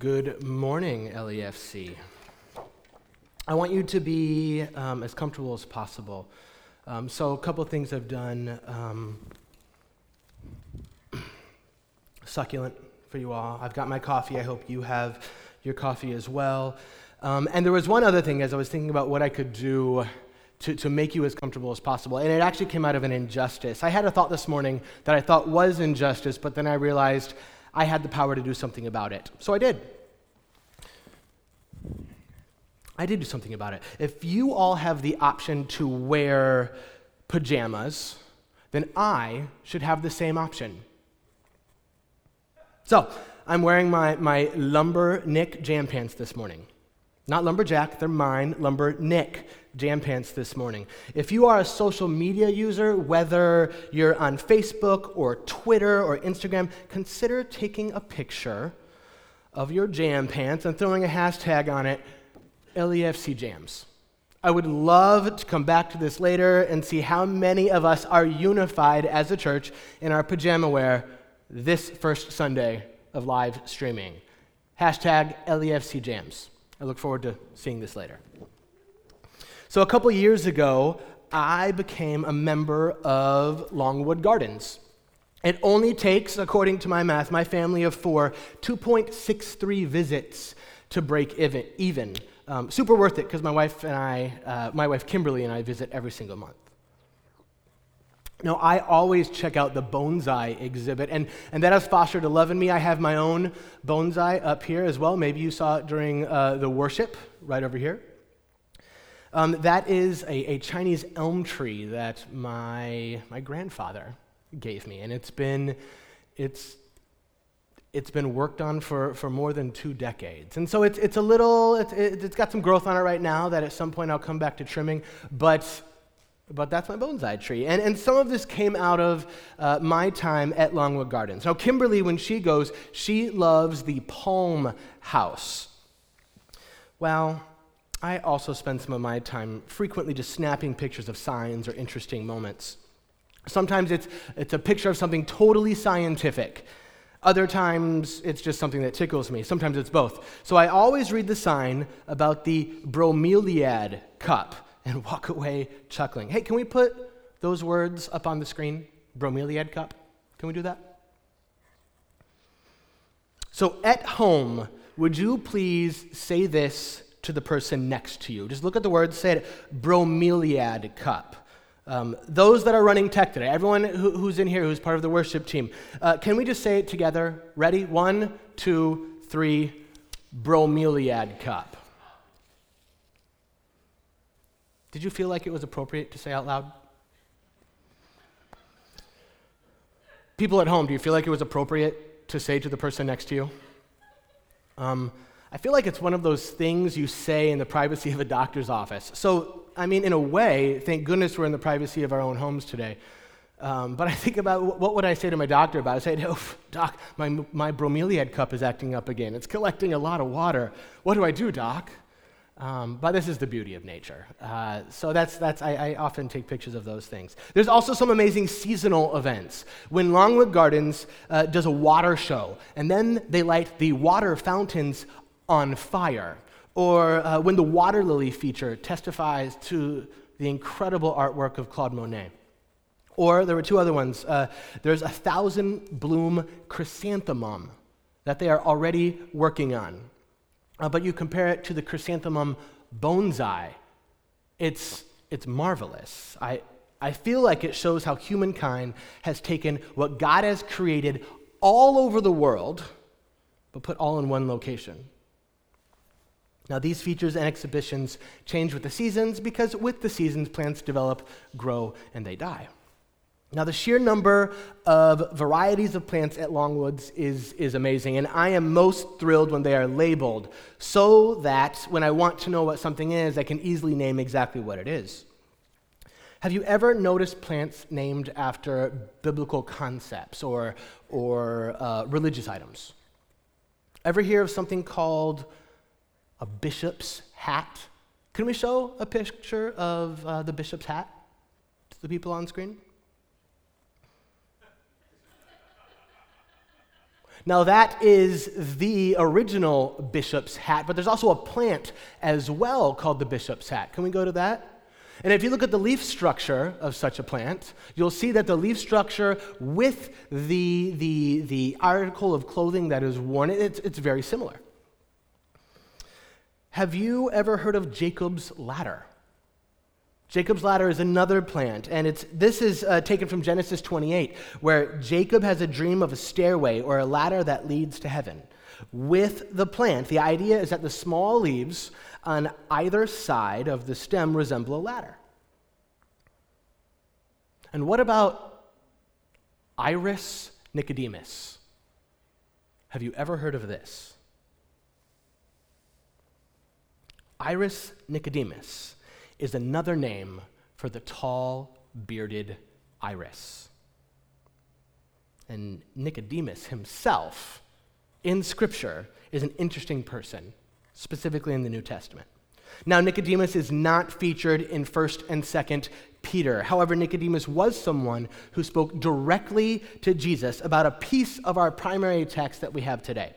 Good morning, LEFC. I want you to be um, as comfortable as possible. Um, so, a couple things I've done. Um, succulent for you all. I've got my coffee. I hope you have your coffee as well. Um, and there was one other thing as I was thinking about what I could do to, to make you as comfortable as possible. And it actually came out of an injustice. I had a thought this morning that I thought was injustice, but then I realized I had the power to do something about it. So I did. I did do something about it. If you all have the option to wear pajamas, then I should have the same option. So, I'm wearing my, my lumber Nick jam pants this morning. Not lumberjack, they're mine, lumber Nick jam pants this morning. If you are a social media user, whether you're on Facebook or Twitter or Instagram, consider taking a picture of your jam pants and throwing a hashtag on it, LEFC Jams. I would love to come back to this later and see how many of us are unified as a church in our pajama wear this first Sunday of live streaming. Hashtag LEFC Jams. I look forward to seeing this later. So, a couple years ago, I became a member of Longwood Gardens. It only takes, according to my math, my family of four, 2.63 visits to break even. Um, super worth it because my wife and I, uh, my wife Kimberly and I visit every single month. Now, I always check out the bonsai exhibit, and, and that has fostered a love in me. I have my own bonsai up here as well. Maybe you saw it during uh, the worship right over here. Um, that is a, a, Chinese elm tree that my, my grandfather gave me, and it's been, it's, it's been worked on for, for more than two decades. And so it's, it's a little, it's, it's got some growth on it right now that at some point I'll come back to trimming, but but that's my bonsai tree. And, and some of this came out of uh, my time at Longwood Gardens. Now, Kimberly, when she goes, she loves the palm house. Well, I also spend some of my time frequently just snapping pictures of signs or interesting moments. Sometimes it's, it's a picture of something totally scientific. Other times, it's just something that tickles me. Sometimes it's both. So I always read the sign about the bromeliad cup and walk away chuckling. Hey, can we put those words up on the screen? Bromeliad cup. Can we do that? So at home, would you please say this to the person next to you? Just look at the words, say it bromeliad cup. Um, those that are running tech today, everyone who, who's in here who's part of the worship team, uh, can we just say it together? Ready? One, two, three, bromeliad cup. Did you feel like it was appropriate to say out loud? People at home, do you feel like it was appropriate to say to the person next to you? Um, I feel like it's one of those things you say in the privacy of a doctor's office. So, I mean, in a way, thank goodness we're in the privacy of our own homes today. Um, but I think about what would I say to my doctor about it? I say, oh, doc, my, my bromeliad cup is acting up again. It's collecting a lot of water. What do I do, doc? Um, but this is the beauty of nature. Uh, so that's, that's I, I, often take pictures of those things. There's also some amazing seasonal events. When Longwood Gardens uh, does a water show, and then they light the water fountains on fire. Or uh, when the water lily feature testifies to the incredible artwork of Claude Monet. Or there were two other ones. Uh, there's a thousand bloom chrysanthemum that they are already working on. Uh, but you compare it to the chrysanthemum bonsai, it's, it's marvelous. I, I feel like it shows how humankind has taken what God has created all over the world, but put all in one location. Now, these features and exhibitions change with the seasons because with the seasons, plants develop, grow, and they die. Now, the sheer number of varieties of plants at Longwoods is, is amazing, and I am most thrilled when they are labeled so that when I want to know what something is, I can easily name exactly what it is. Have you ever noticed plants named after biblical concepts or, or uh, religious items? Ever hear of something called a bishop's hat? Can we show a picture of uh, the bishop's hat to the people on screen? Now, that is the original bishop's hat, but there's also a plant as well called the bishop's hat. Can we go to that? And if you look at the leaf structure of such a plant, you'll see that the leaf structure with the, the, the article of clothing that is worn, it's, it's very similar. Have you ever heard of Jacob's ladder? Jacob's ladder is another plant, and it's, this is uh, taken from Genesis 28, where Jacob has a dream of a stairway or a ladder that leads to heaven. With the plant, the idea is that the small leaves on either side of the stem resemble a ladder. And what about Iris nicodemus? Have you ever heard of this? Iris nicodemus is another name for the tall, bearded iris. And Nicodemus himself, in Scripture, is an interesting person, specifically in the New Testament. Now, Nicodemus is not featured in 1st and 2nd Peter. However, Nicodemus was someone who spoke directly to Jesus about a piece of our primary text that we have today.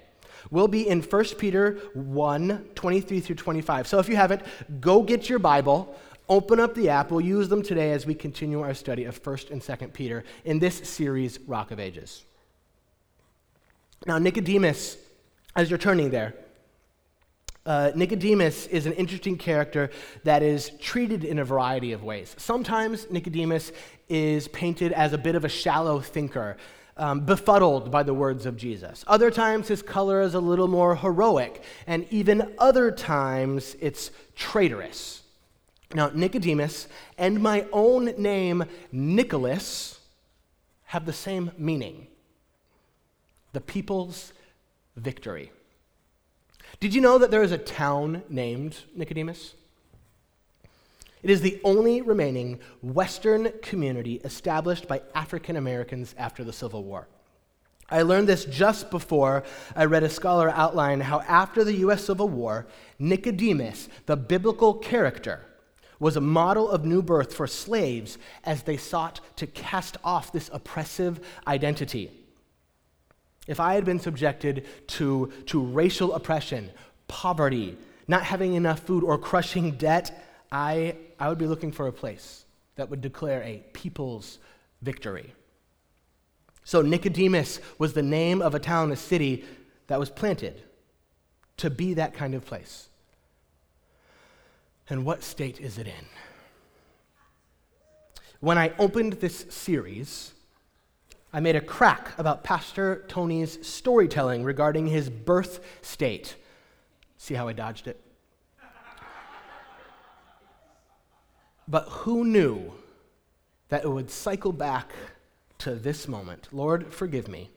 We'll be in 1 Peter 1 23 through 25. So if you haven't, go get your Bible. Open up the app. We'll use them today as we continue our study of 1st and 2nd Peter in this series, Rock of Ages. Now, Nicodemus, as you're turning there, uh, Nicodemus is an interesting character that is treated in a variety of ways. Sometimes Nicodemus is painted as a bit of a shallow thinker, um, befuddled by the words of Jesus. Other times his color is a little more heroic, and even other times it's traitorous. Now, Nicodemus and my own name, Nicholas, have the same meaning the people's victory. Did you know that there is a town named Nicodemus? It is the only remaining Western community established by African Americans after the Civil War. I learned this just before I read a scholar outline how, after the U.S. Civil War, Nicodemus, the biblical character, was a model of new birth for slaves as they sought to cast off this oppressive identity. If I had been subjected to, to racial oppression, poverty, not having enough food, or crushing debt, I, I would be looking for a place that would declare a people's victory. So, Nicodemus was the name of a town, a city that was planted to be that kind of place. And what state is it in? When I opened this series, I made a crack about Pastor Tony's storytelling regarding his birth state. See how I dodged it? But who knew that it would cycle back to this moment? Lord, forgive me.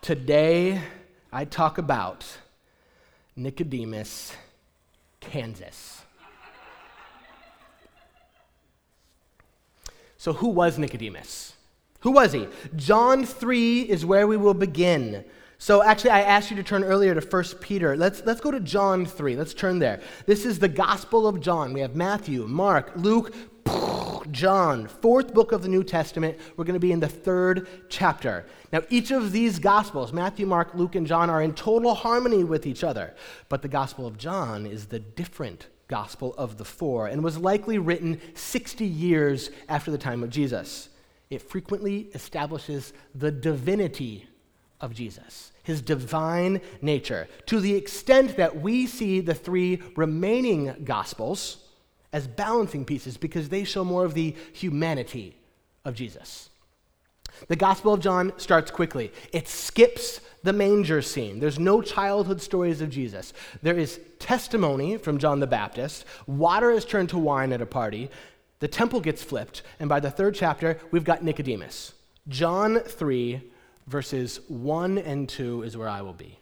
Today, I talk about Nicodemus, Kansas. So, who was Nicodemus? Who was he? John 3 is where we will begin. So, actually, I asked you to turn earlier to 1 Peter. Let's, let's go to John 3. Let's turn there. This is the Gospel of John. We have Matthew, Mark, Luke, John, fourth book of the New Testament. We're going to be in the third chapter. Now, each of these Gospels, Matthew, Mark, Luke, and John, are in total harmony with each other. But the Gospel of John is the different gospel of the four and was likely written 60 years after the time of Jesus. It frequently establishes the divinity of Jesus, his divine nature, to the extent that we see the three remaining gospels as balancing pieces because they show more of the humanity of Jesus. The Gospel of John starts quickly. It skips the manger scene. There's no childhood stories of Jesus. There is testimony from John the Baptist. Water is turned to wine at a party. The temple gets flipped. And by the third chapter, we've got Nicodemus. John 3, verses 1 and 2 is where I will be.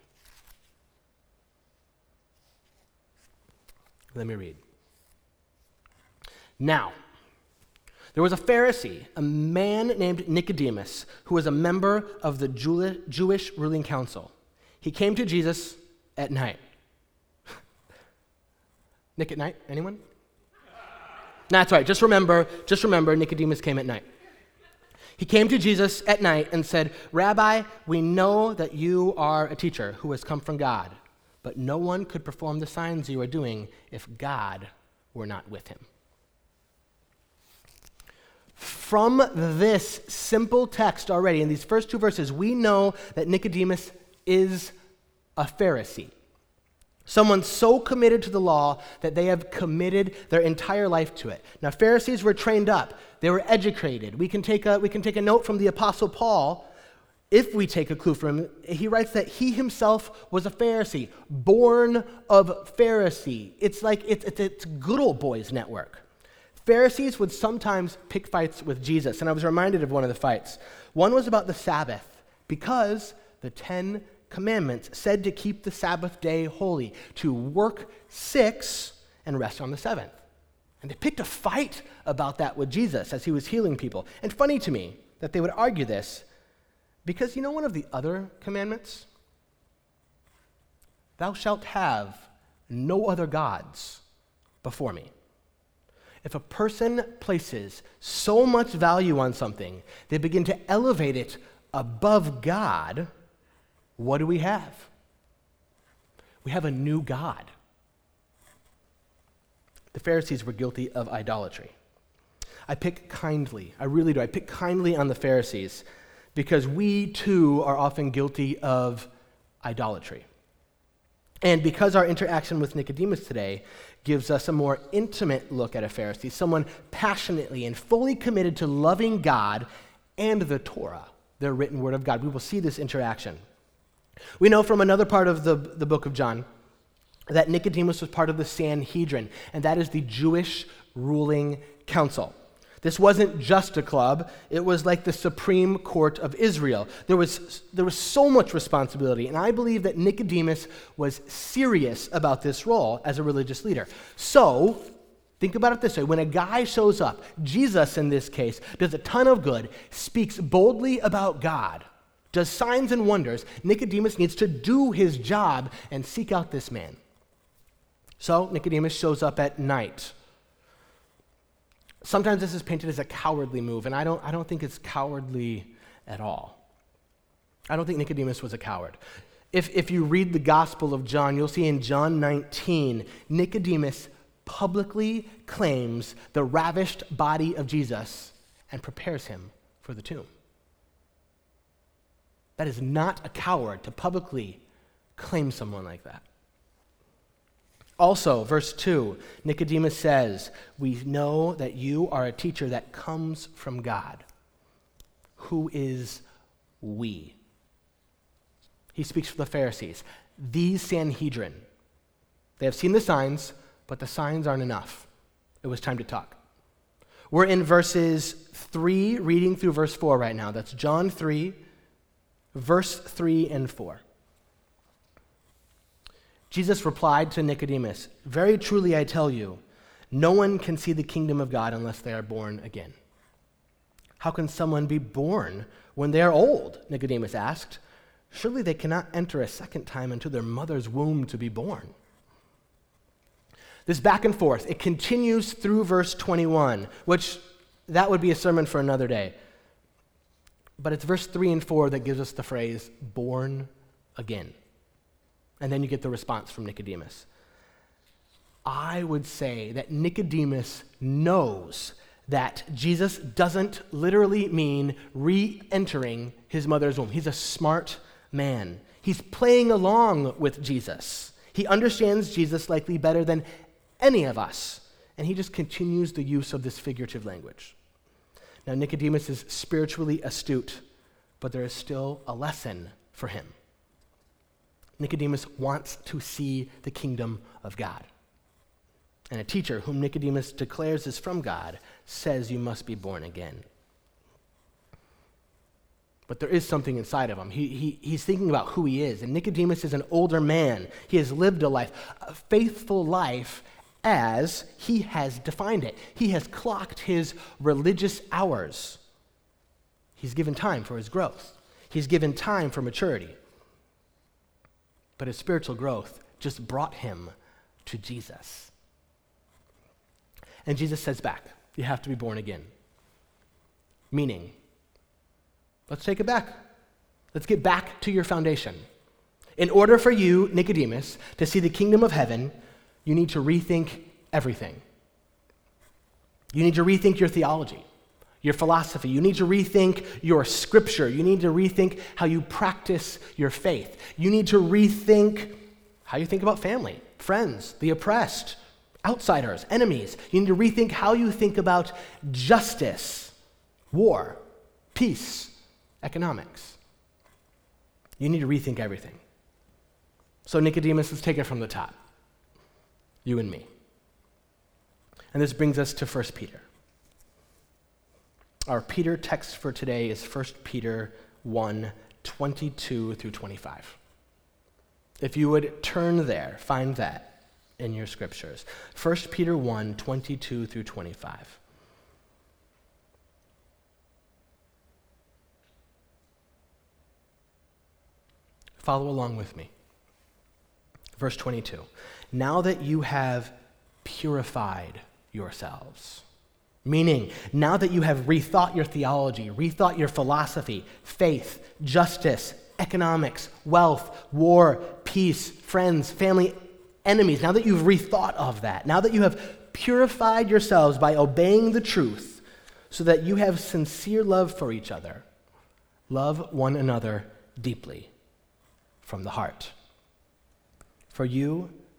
Let me read. Now, there was a Pharisee, a man named Nicodemus, who was a member of the Jewish ruling council. He came to Jesus at night. Nick at night? Anyone? That's right. Just remember, just remember Nicodemus came at night. He came to Jesus at night and said, Rabbi, we know that you are a teacher who has come from God, but no one could perform the signs you are doing if God were not with him. From this simple text already, in these first two verses, we know that Nicodemus is a Pharisee. Someone so committed to the law that they have committed their entire life to it. Now, Pharisees were trained up, they were educated. We can take a, we can take a note from the Apostle Paul. If we take a clue from him, he writes that he himself was a Pharisee, born of Pharisee. It's like it's, it's, it's good old boys network. Pharisees would sometimes pick fights with Jesus, and I was reminded of one of the fights. One was about the Sabbath, because the Ten commandments said to keep the Sabbath day holy, to work six and rest on the seventh. And they picked a fight about that with Jesus as he was healing people. And funny to me that they would argue this because you know one of the other commandments? Thou shalt have no other gods before me. If a person places so much value on something, they begin to elevate it above God what do we have? We have a new God. The Pharisees were guilty of idolatry. I pick kindly, I really do. I pick kindly on the Pharisees because we too are often guilty of idolatry. And because our interaction with Nicodemus today gives us a more intimate look at a Pharisee, someone passionately and fully committed to loving God and the Torah, the written word of God, we will see this interaction. We know from another part of the, the book of John that Nicodemus was part of the Sanhedrin, and that is the Jewish ruling council. This wasn't just a club, it was like the Supreme Court of Israel. There was, there was so much responsibility, and I believe that Nicodemus was serious about this role as a religious leader. So, think about it this way when a guy shows up, Jesus in this case, does a ton of good, speaks boldly about God, does signs and wonders, Nicodemus needs to do his job and seek out this man. So Nicodemus shows up at night. Sometimes this is painted as a cowardly move, and I don't, I don't think it's cowardly at all. I don't think Nicodemus was a coward. If, if you read the Gospel of John, you'll see in John 19, Nicodemus publicly claims the ravished body of Jesus and prepares him for the tomb. That is not a coward to publicly claim someone like that. Also, verse 2, Nicodemus says, We know that you are a teacher that comes from God. Who is we? He speaks for the Pharisees. These Sanhedrin, they have seen the signs, but the signs aren't enough. It was time to talk. We're in verses 3, reading through verse 4 right now. That's John 3, verse 3 and 4. Jesus replied to Nicodemus, Very truly I tell you, no one can see the kingdom of God unless they are born again. How can someone be born when they are old? Nicodemus asked. Surely they cannot enter a second time into their mother's womb to be born. This back and forth, it continues through verse 21, which that would be a sermon for another day. But it's verse 3 and 4 that gives us the phrase, born again. And then you get the response from Nicodemus. I would say that Nicodemus knows that Jesus doesn't literally mean re entering his mother's womb. He's a smart man. He's playing along with Jesus. He understands Jesus likely better than any of us, and he just continues the use of this figurative language. Now, Nicodemus is spiritually astute, but there is still a lesson for him. Nicodemus wants to see the kingdom of God. And a teacher whom Nicodemus declares is from God says you must be born again. But there is something inside of him. He, he, he's thinking about who he is. And Nicodemus is an older man. He has lived a life, a faithful life, as he has defined it. He has clocked his religious hours. He's given time for his growth, he's given time for maturity. But his spiritual growth just brought him to Jesus. And Jesus says back, You have to be born again. Meaning, Let's take it back. Let's get back to your foundation. In order for you, Nicodemus, to see the kingdom of heaven, you need to rethink everything. You need to rethink your theology, your philosophy. You need to rethink your scripture. You need to rethink how you practice your faith. You need to rethink how you think about family, friends, the oppressed, outsiders, enemies. You need to rethink how you think about justice, war, peace, economics. You need to rethink everything. So, Nicodemus, let's take it from the top. You and me. And this brings us to 1 Peter. Our Peter text for today is 1 Peter 1 22 through 25. If you would turn there, find that in your scriptures. 1 Peter 1 22 through 25. Follow along with me. Verse 22. Now that you have purified yourselves, meaning now that you have rethought your theology, rethought your philosophy, faith, justice, economics, wealth, war, peace, friends, family, enemies, now that you've rethought of that, now that you have purified yourselves by obeying the truth, so that you have sincere love for each other, love one another deeply from the heart. For you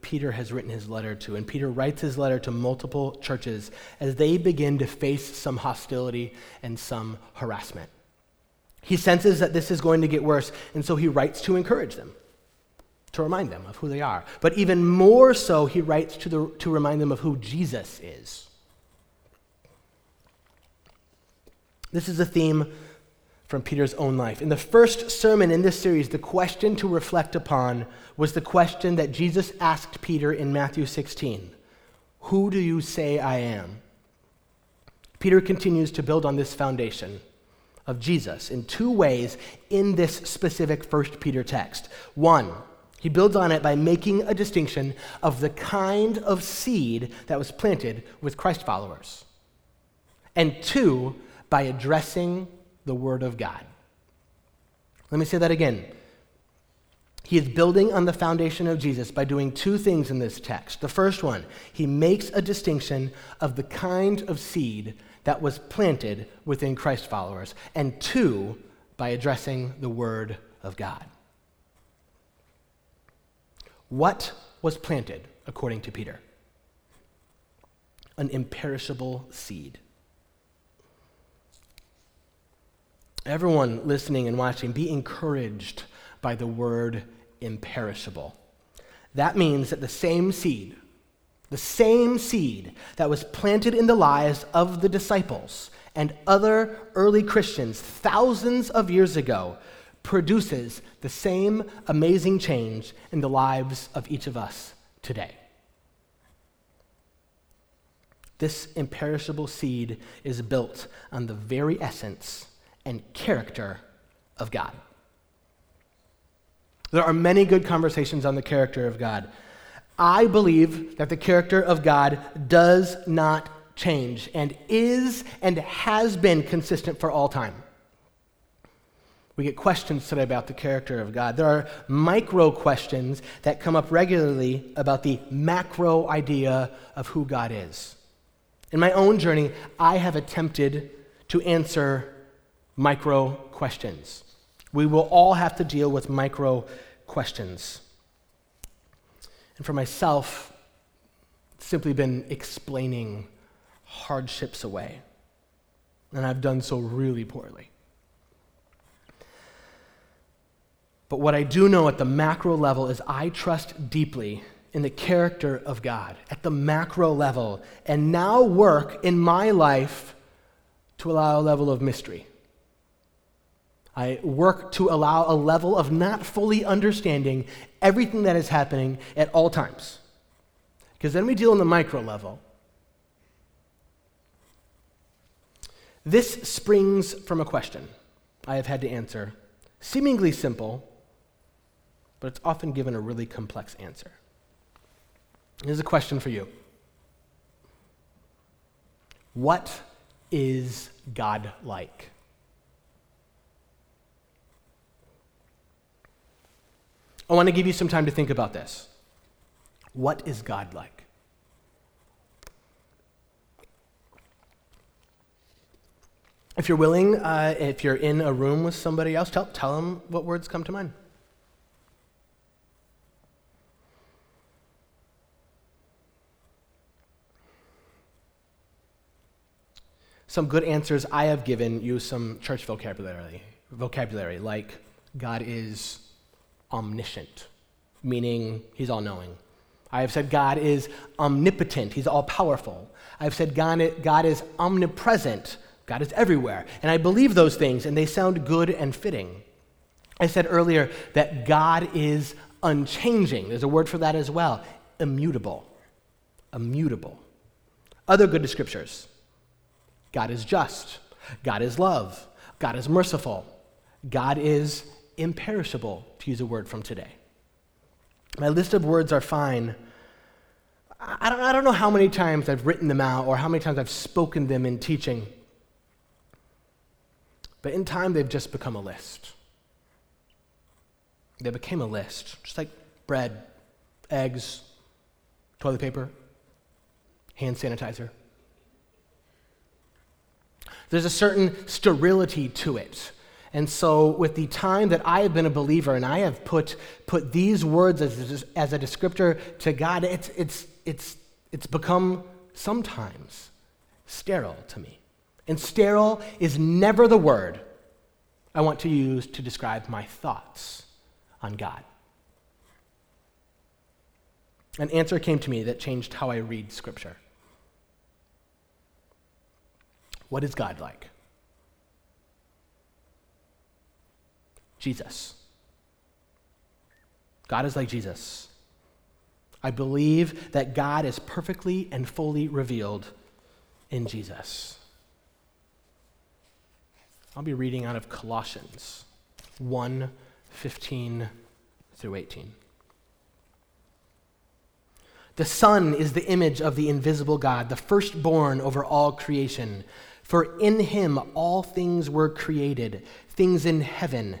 Peter has written his letter to, and Peter writes his letter to multiple churches as they begin to face some hostility and some harassment. He senses that this is going to get worse, and so he writes to encourage them, to remind them of who they are. But even more so, he writes to, the, to remind them of who Jesus is. This is a theme from Peter's own life. In the first sermon in this series, the question to reflect upon was the question that Jesus asked Peter in Matthew 16 Who do you say I am? Peter continues to build on this foundation of Jesus in two ways in this specific First Peter text. One, he builds on it by making a distinction of the kind of seed that was planted with Christ followers. And two, by addressing the Word of God. Let me say that again. He is building on the foundation of Jesus by doing two things in this text. The first one, he makes a distinction of the kind of seed that was planted within Christ followers, and two, by addressing the Word of God. What was planted, according to Peter? An imperishable seed. Everyone listening and watching, be encouraged by the word imperishable. That means that the same seed, the same seed that was planted in the lives of the disciples and other early Christians thousands of years ago, produces the same amazing change in the lives of each of us today. This imperishable seed is built on the very essence and character of God. There are many good conversations on the character of God. I believe that the character of God does not change and is and has been consistent for all time. We get questions today about the character of God. There are micro questions that come up regularly about the macro idea of who God is. In my own journey, I have attempted to answer micro questions. We will all have to deal with micro questions. And for myself, simply been explaining hardships away. And I've done so really poorly. But what I do know at the macro level is I trust deeply in the character of God at the macro level, and now work in my life to allow a level of mystery. I work to allow a level of not fully understanding everything that is happening at all times. Because then we deal in the micro level. This springs from a question I have had to answer, seemingly simple, but it's often given a really complex answer. Here's a question for you What is God like? I want to give you some time to think about this. What is God like? If you're willing, uh, if you're in a room with somebody else, tell, tell them what words come to mind. Some good answers I have given use some church vocabulary, vocabulary like God is omniscient, meaning he's all knowing. I have said God is omnipotent, he's all powerful. I've said God, God is omnipresent, God is everywhere. And I believe those things, and they sound good and fitting. I said earlier that God is unchanging. There's a word for that as well immutable. Immutable. Other good scriptures God is just, God is love, God is merciful, God is imperishable, to use a word from today. My list of words are fine. I don't, I don't know how many times I've written them out or how many times I've spoken them in teaching. But in time, they've just become a list. They became a list, just like bread, eggs, toilet paper, hand sanitizer. There's a certain sterility to it. And so, with the time that I have been a believer and I have put, put these words as, as a descriptor to God, it's, it's, it's, it's become sometimes sterile to me. And sterile is never the word I want to use to describe my thoughts on God. An answer came to me that changed how I read Scripture. What is God like? Jesus. God is like Jesus. I believe that God is perfectly and fully revealed in Jesus. I'll be reading out of Colossians 1 15 through 18. The Son is the image of the invisible God, the firstborn over all creation. For in him all things were created, things in heaven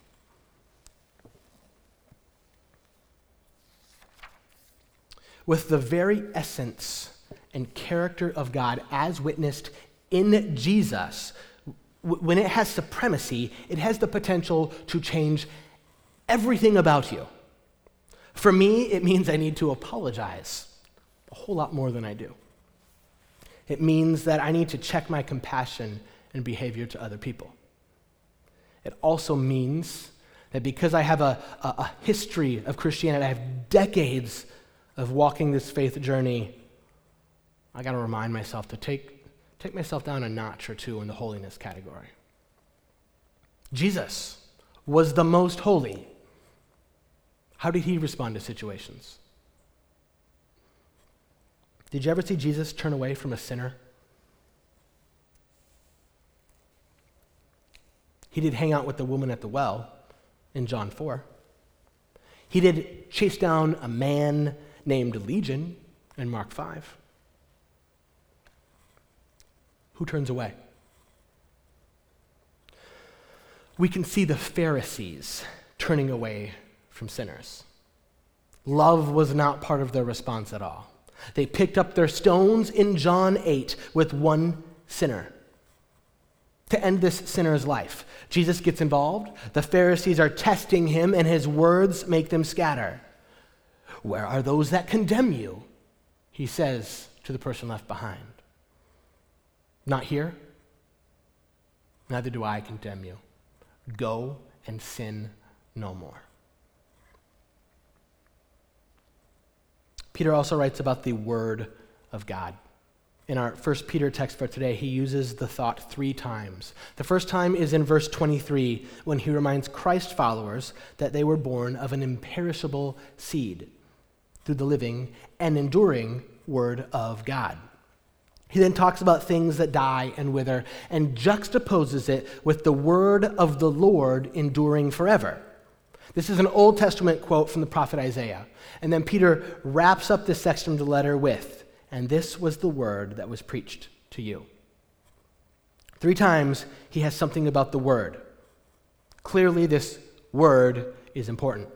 With the very essence and character of God as witnessed in Jesus, when it has supremacy, it has the potential to change everything about you. For me, it means I need to apologize a whole lot more than I do. It means that I need to check my compassion and behavior to other people. It also means that because I have a, a, a history of Christianity, I have decades of walking this faith journey, I got to remind myself to take, take myself down a notch or two in the holiness category. Jesus was the most holy. How did he respond to situations? Did you ever see Jesus turn away from a sinner? He did hang out with the woman at the well in John 4. He did chase down a man named Legion in Mark 5. Who turns away? We can see the Pharisees turning away from sinners. Love was not part of their response at all. They picked up their stones in John 8 with one sinner. to end this sinner's life. Jesus gets involved. The Pharisees are testing him, and his words make them scatter. Where are those that condemn you? He says to the person left behind. Not here. Neither do I condemn you. Go and sin no more. Peter also writes about the Word of God. In our first Peter text for today, he uses the thought three times. The first time is in verse 23 when he reminds Christ followers that they were born of an imperishable seed through the living and enduring Word of God. He then talks about things that die and wither and juxtaposes it with the word of the Lord enduring forever. This is an Old Testament quote from the prophet Isaiah. And then Peter wraps up this section of the letter with, and this was the word that was preached to you. Three times he has something about the word. Clearly, this word is important.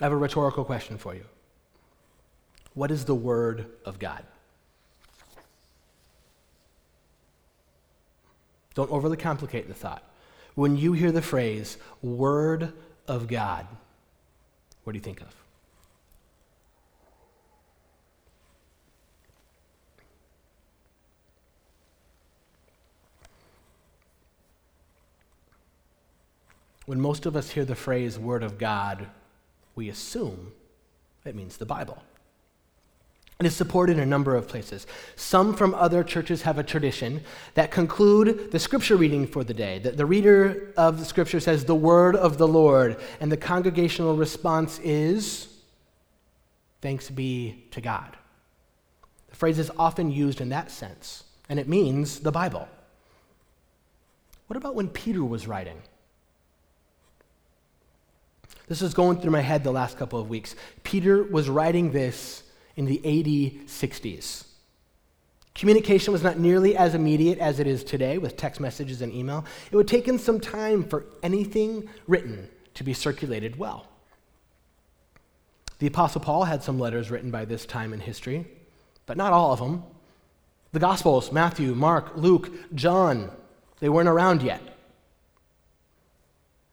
I have a rhetorical question for you. What is the word of God? Don't overly complicate the thought. When you hear the phrase, Word of God, what do you think of? When most of us hear the phrase Word of God, we assume it means the Bible. It is supported in a number of places. Some from other churches have a tradition that conclude the scripture reading for the day. That the reader of the scripture says, The word of the Lord, and the congregational response is, Thanks be to God. The phrase is often used in that sense, and it means the Bible. What about when Peter was writing? This was going through my head the last couple of weeks. Peter was writing this in the AD 60s. Communication was not nearly as immediate as it is today with text messages and email. It would take some time for anything written to be circulated well. The Apostle Paul had some letters written by this time in history, but not all of them. The Gospels, Matthew, Mark, Luke, John, they weren't around yet.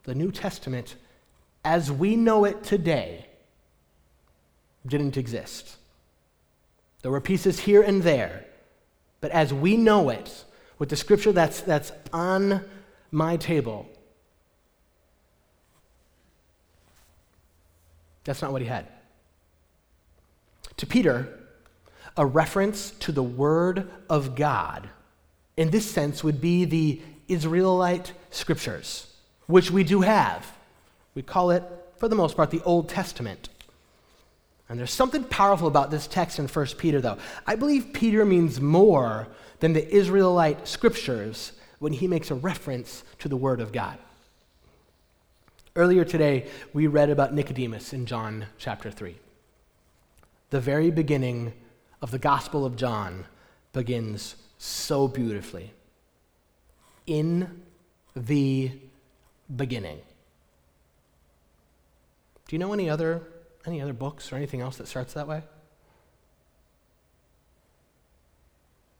The New Testament, as we know it today, didn't exist. There were pieces here and there. But as we know it, with the scripture that's, that's on my table, that's not what he had. To Peter, a reference to the Word of God, in this sense, would be the Israelite scriptures, which we do have. We call it, for the most part, the Old Testament. And there's something powerful about this text in 1 Peter, though. I believe Peter means more than the Israelite scriptures when he makes a reference to the Word of God. Earlier today, we read about Nicodemus in John chapter 3. The very beginning of the Gospel of John begins so beautifully. In the beginning. Do you know any other any other books or anything else that starts that way?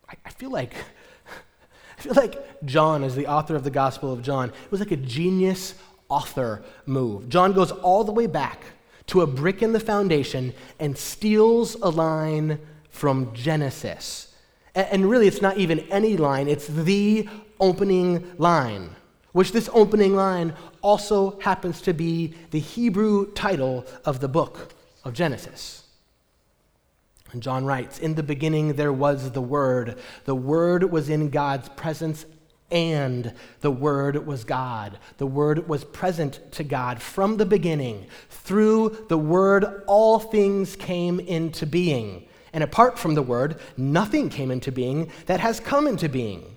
I, I feel like I feel like John, as the author of the Gospel of John, it was like a genius author move. John goes all the way back to a brick in the foundation and steals a line from Genesis. And really, it's not even any line, it's the opening line which this opening line also happens to be the Hebrew title of the book of Genesis. And John writes, In the beginning there was the Word. The Word was in God's presence, and the Word was God. The Word was present to God from the beginning. Through the Word, all things came into being. And apart from the Word, nothing came into being that has come into being.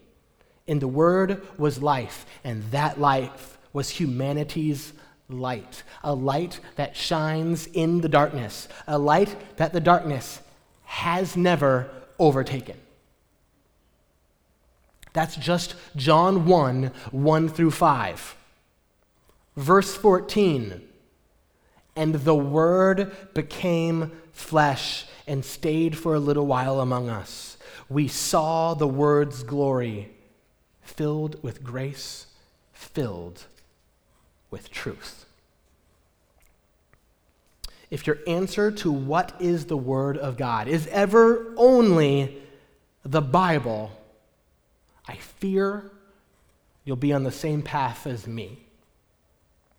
In the Word was life, and that life was humanity's light, a light that shines in the darkness, a light that the darkness has never overtaken. That's just John 1 1 through 5. Verse 14 And the Word became flesh and stayed for a little while among us. we saw the word's glory filled with grace, filled with truth. If your answer to what is the Word of God is ever only the Bible, I fear you'll be on the same path as me.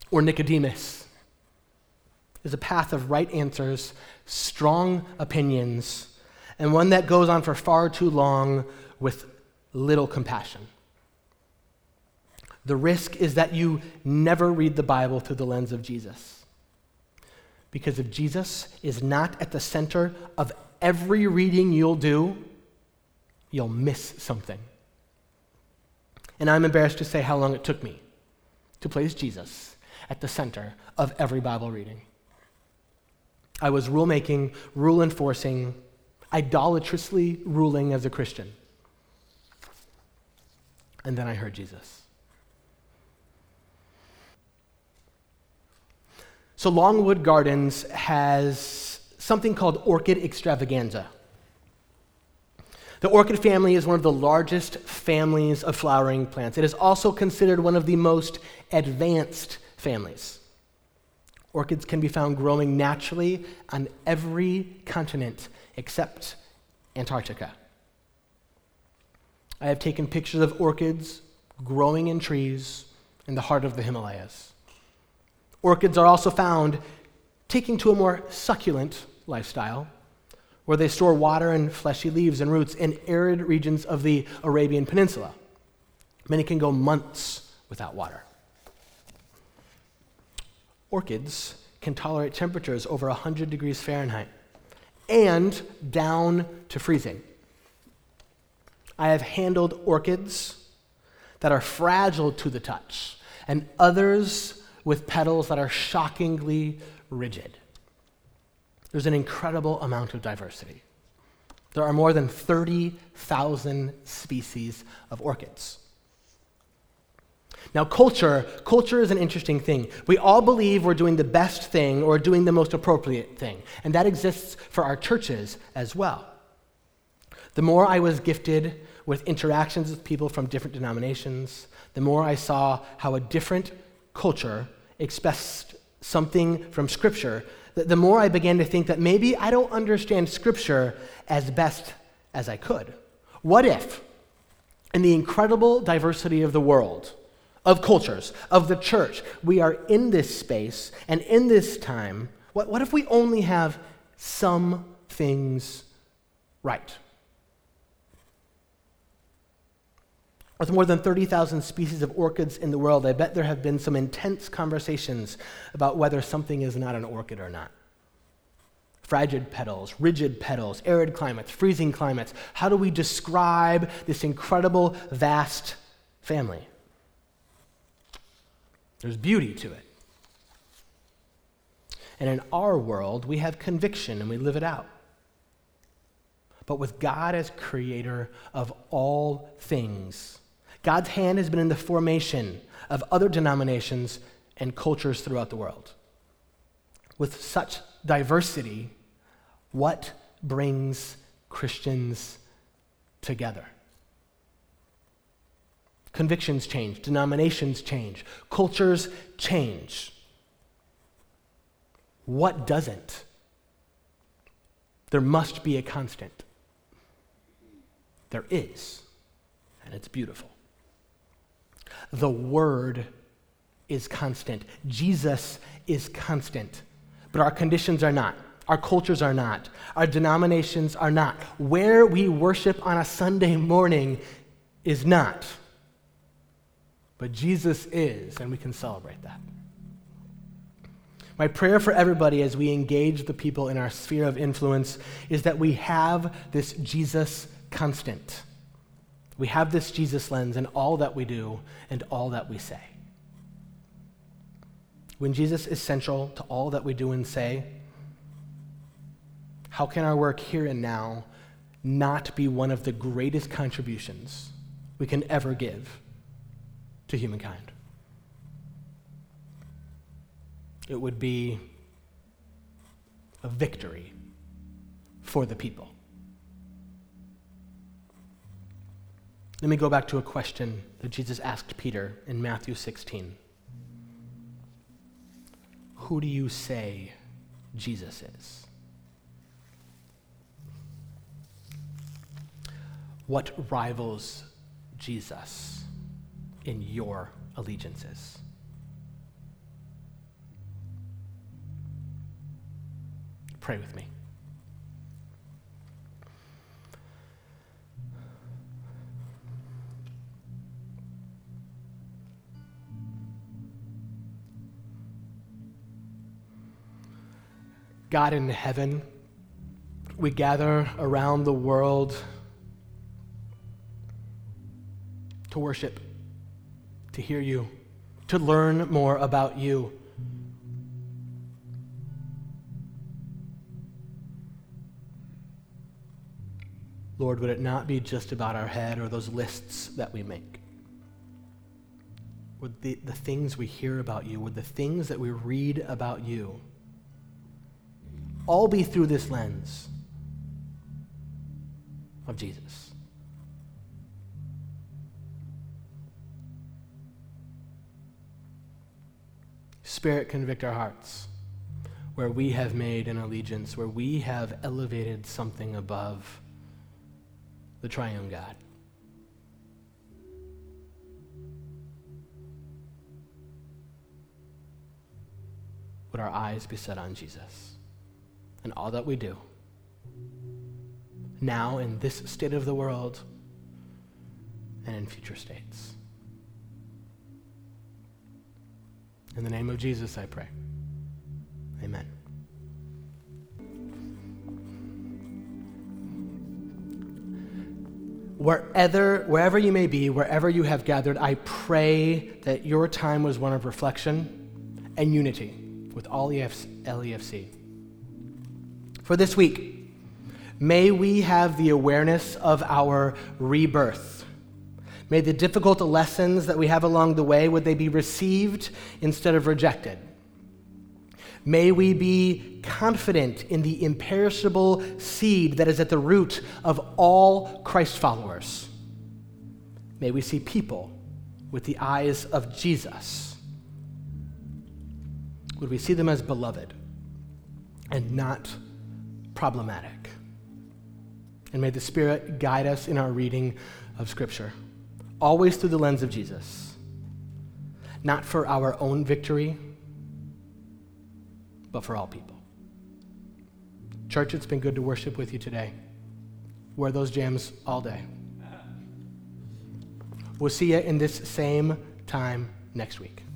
Or Nicodemus is a path of right answers, strong opinions, and one that goes on for far too long with little compassion. The risk is that you never read the Bible through the lens of Jesus. Because if Jesus is not at the center of every reading you'll do, you'll miss something. And I'm embarrassed to say how long it took me to place Jesus at the center of every Bible reading. I was rulemaking, rule enforcing, idolatrously ruling as a Christian. And then I heard Jesus. So, Longwood Gardens has something called orchid extravaganza. The orchid family is one of the largest families of flowering plants. It is also considered one of the most advanced families. Orchids can be found growing naturally on every continent except Antarctica. I have taken pictures of orchids growing in trees in the heart of the Himalayas. Orchids are also found taking to a more succulent lifestyle, where they store water and fleshy leaves and roots in arid regions of the Arabian Peninsula. Many can go months without water. Orchids can tolerate temperatures over 100 degrees Fahrenheit and down to freezing. I have handled orchids that are fragile to the touch and others with petals that are shockingly rigid. There's an incredible amount of diversity. There are more than 30,000 species of orchids. Now, culture, culture is an interesting thing. We all believe we're doing the best thing or doing the most appropriate thing, and that exists for our churches as well. The more I was gifted with interactions with people from different denominations, the more I saw how a different culture expressed something from Scripture, the more I began to think that maybe I don't understand Scripture as best as I could. What if, in the incredible diversity of the world, of cultures, of the church. We are in this space and in this time. What, what if we only have some things right? With more than 30,000 species of orchids in the world, I bet there have been some intense conversations about whether something is not an orchid or not. Fragile petals, rigid petals, arid climates, freezing climates. How do we describe this incredible, vast family? There's beauty to it. And in our world, we have conviction and we live it out. But with God as creator of all things, God's hand has been in the formation of other denominations and cultures throughout the world. With such diversity, what brings Christians together? Convictions change, denominations change, cultures change. What doesn't? There must be a constant. There is, and it's beautiful. The Word is constant, Jesus is constant, but our conditions are not. Our cultures are not. Our denominations are not. Where we worship on a Sunday morning is not. But Jesus is, and we can celebrate that. My prayer for everybody as we engage the people in our sphere of influence is that we have this Jesus constant. We have this Jesus lens in all that we do and all that we say. When Jesus is central to all that we do and say, how can our work here and now not be one of the greatest contributions we can ever give to humankind. It would be a victory for the people. Let me go back to a question that Jesus asked Peter in Matthew 16. Who do you say Jesus is? What rivals Jesus in your allegiances? Pray with me. God in heaven, we gather around the world to worship, to hear you, to learn more about you. Lord, would it not be just about our head or those lists that we make? Would the, the things we hear about you, would the things that we read about you, all be through this lens of Jesus? Spirit, convict our hearts where we have made an allegiance, where we have elevated something above the triune God. Would our eyes be set on Jesus and all that we do, now in this state of the world and in future states? In the name of Jesus, I pray. Amen. wherever, wherever you may be, wherever you have gathered, I pray that your time was one of reflection and unity with all LEFC. For this week, may we have the awareness of our rebirth. May the difficult lessons that we have along the way, would they be received instead of rejected? May we be confident in the imperishable seed that is at the root of all Christ followers. May we see people with the eyes of Jesus. Would we see them as beloved and not problematic? And may the Spirit guide us in our reading of Scripture, always through the lens of Jesus, not for our own victory but for all people. Church, it's been good to worship with you today. Wear those jams all day. We'll see you in this same time next week.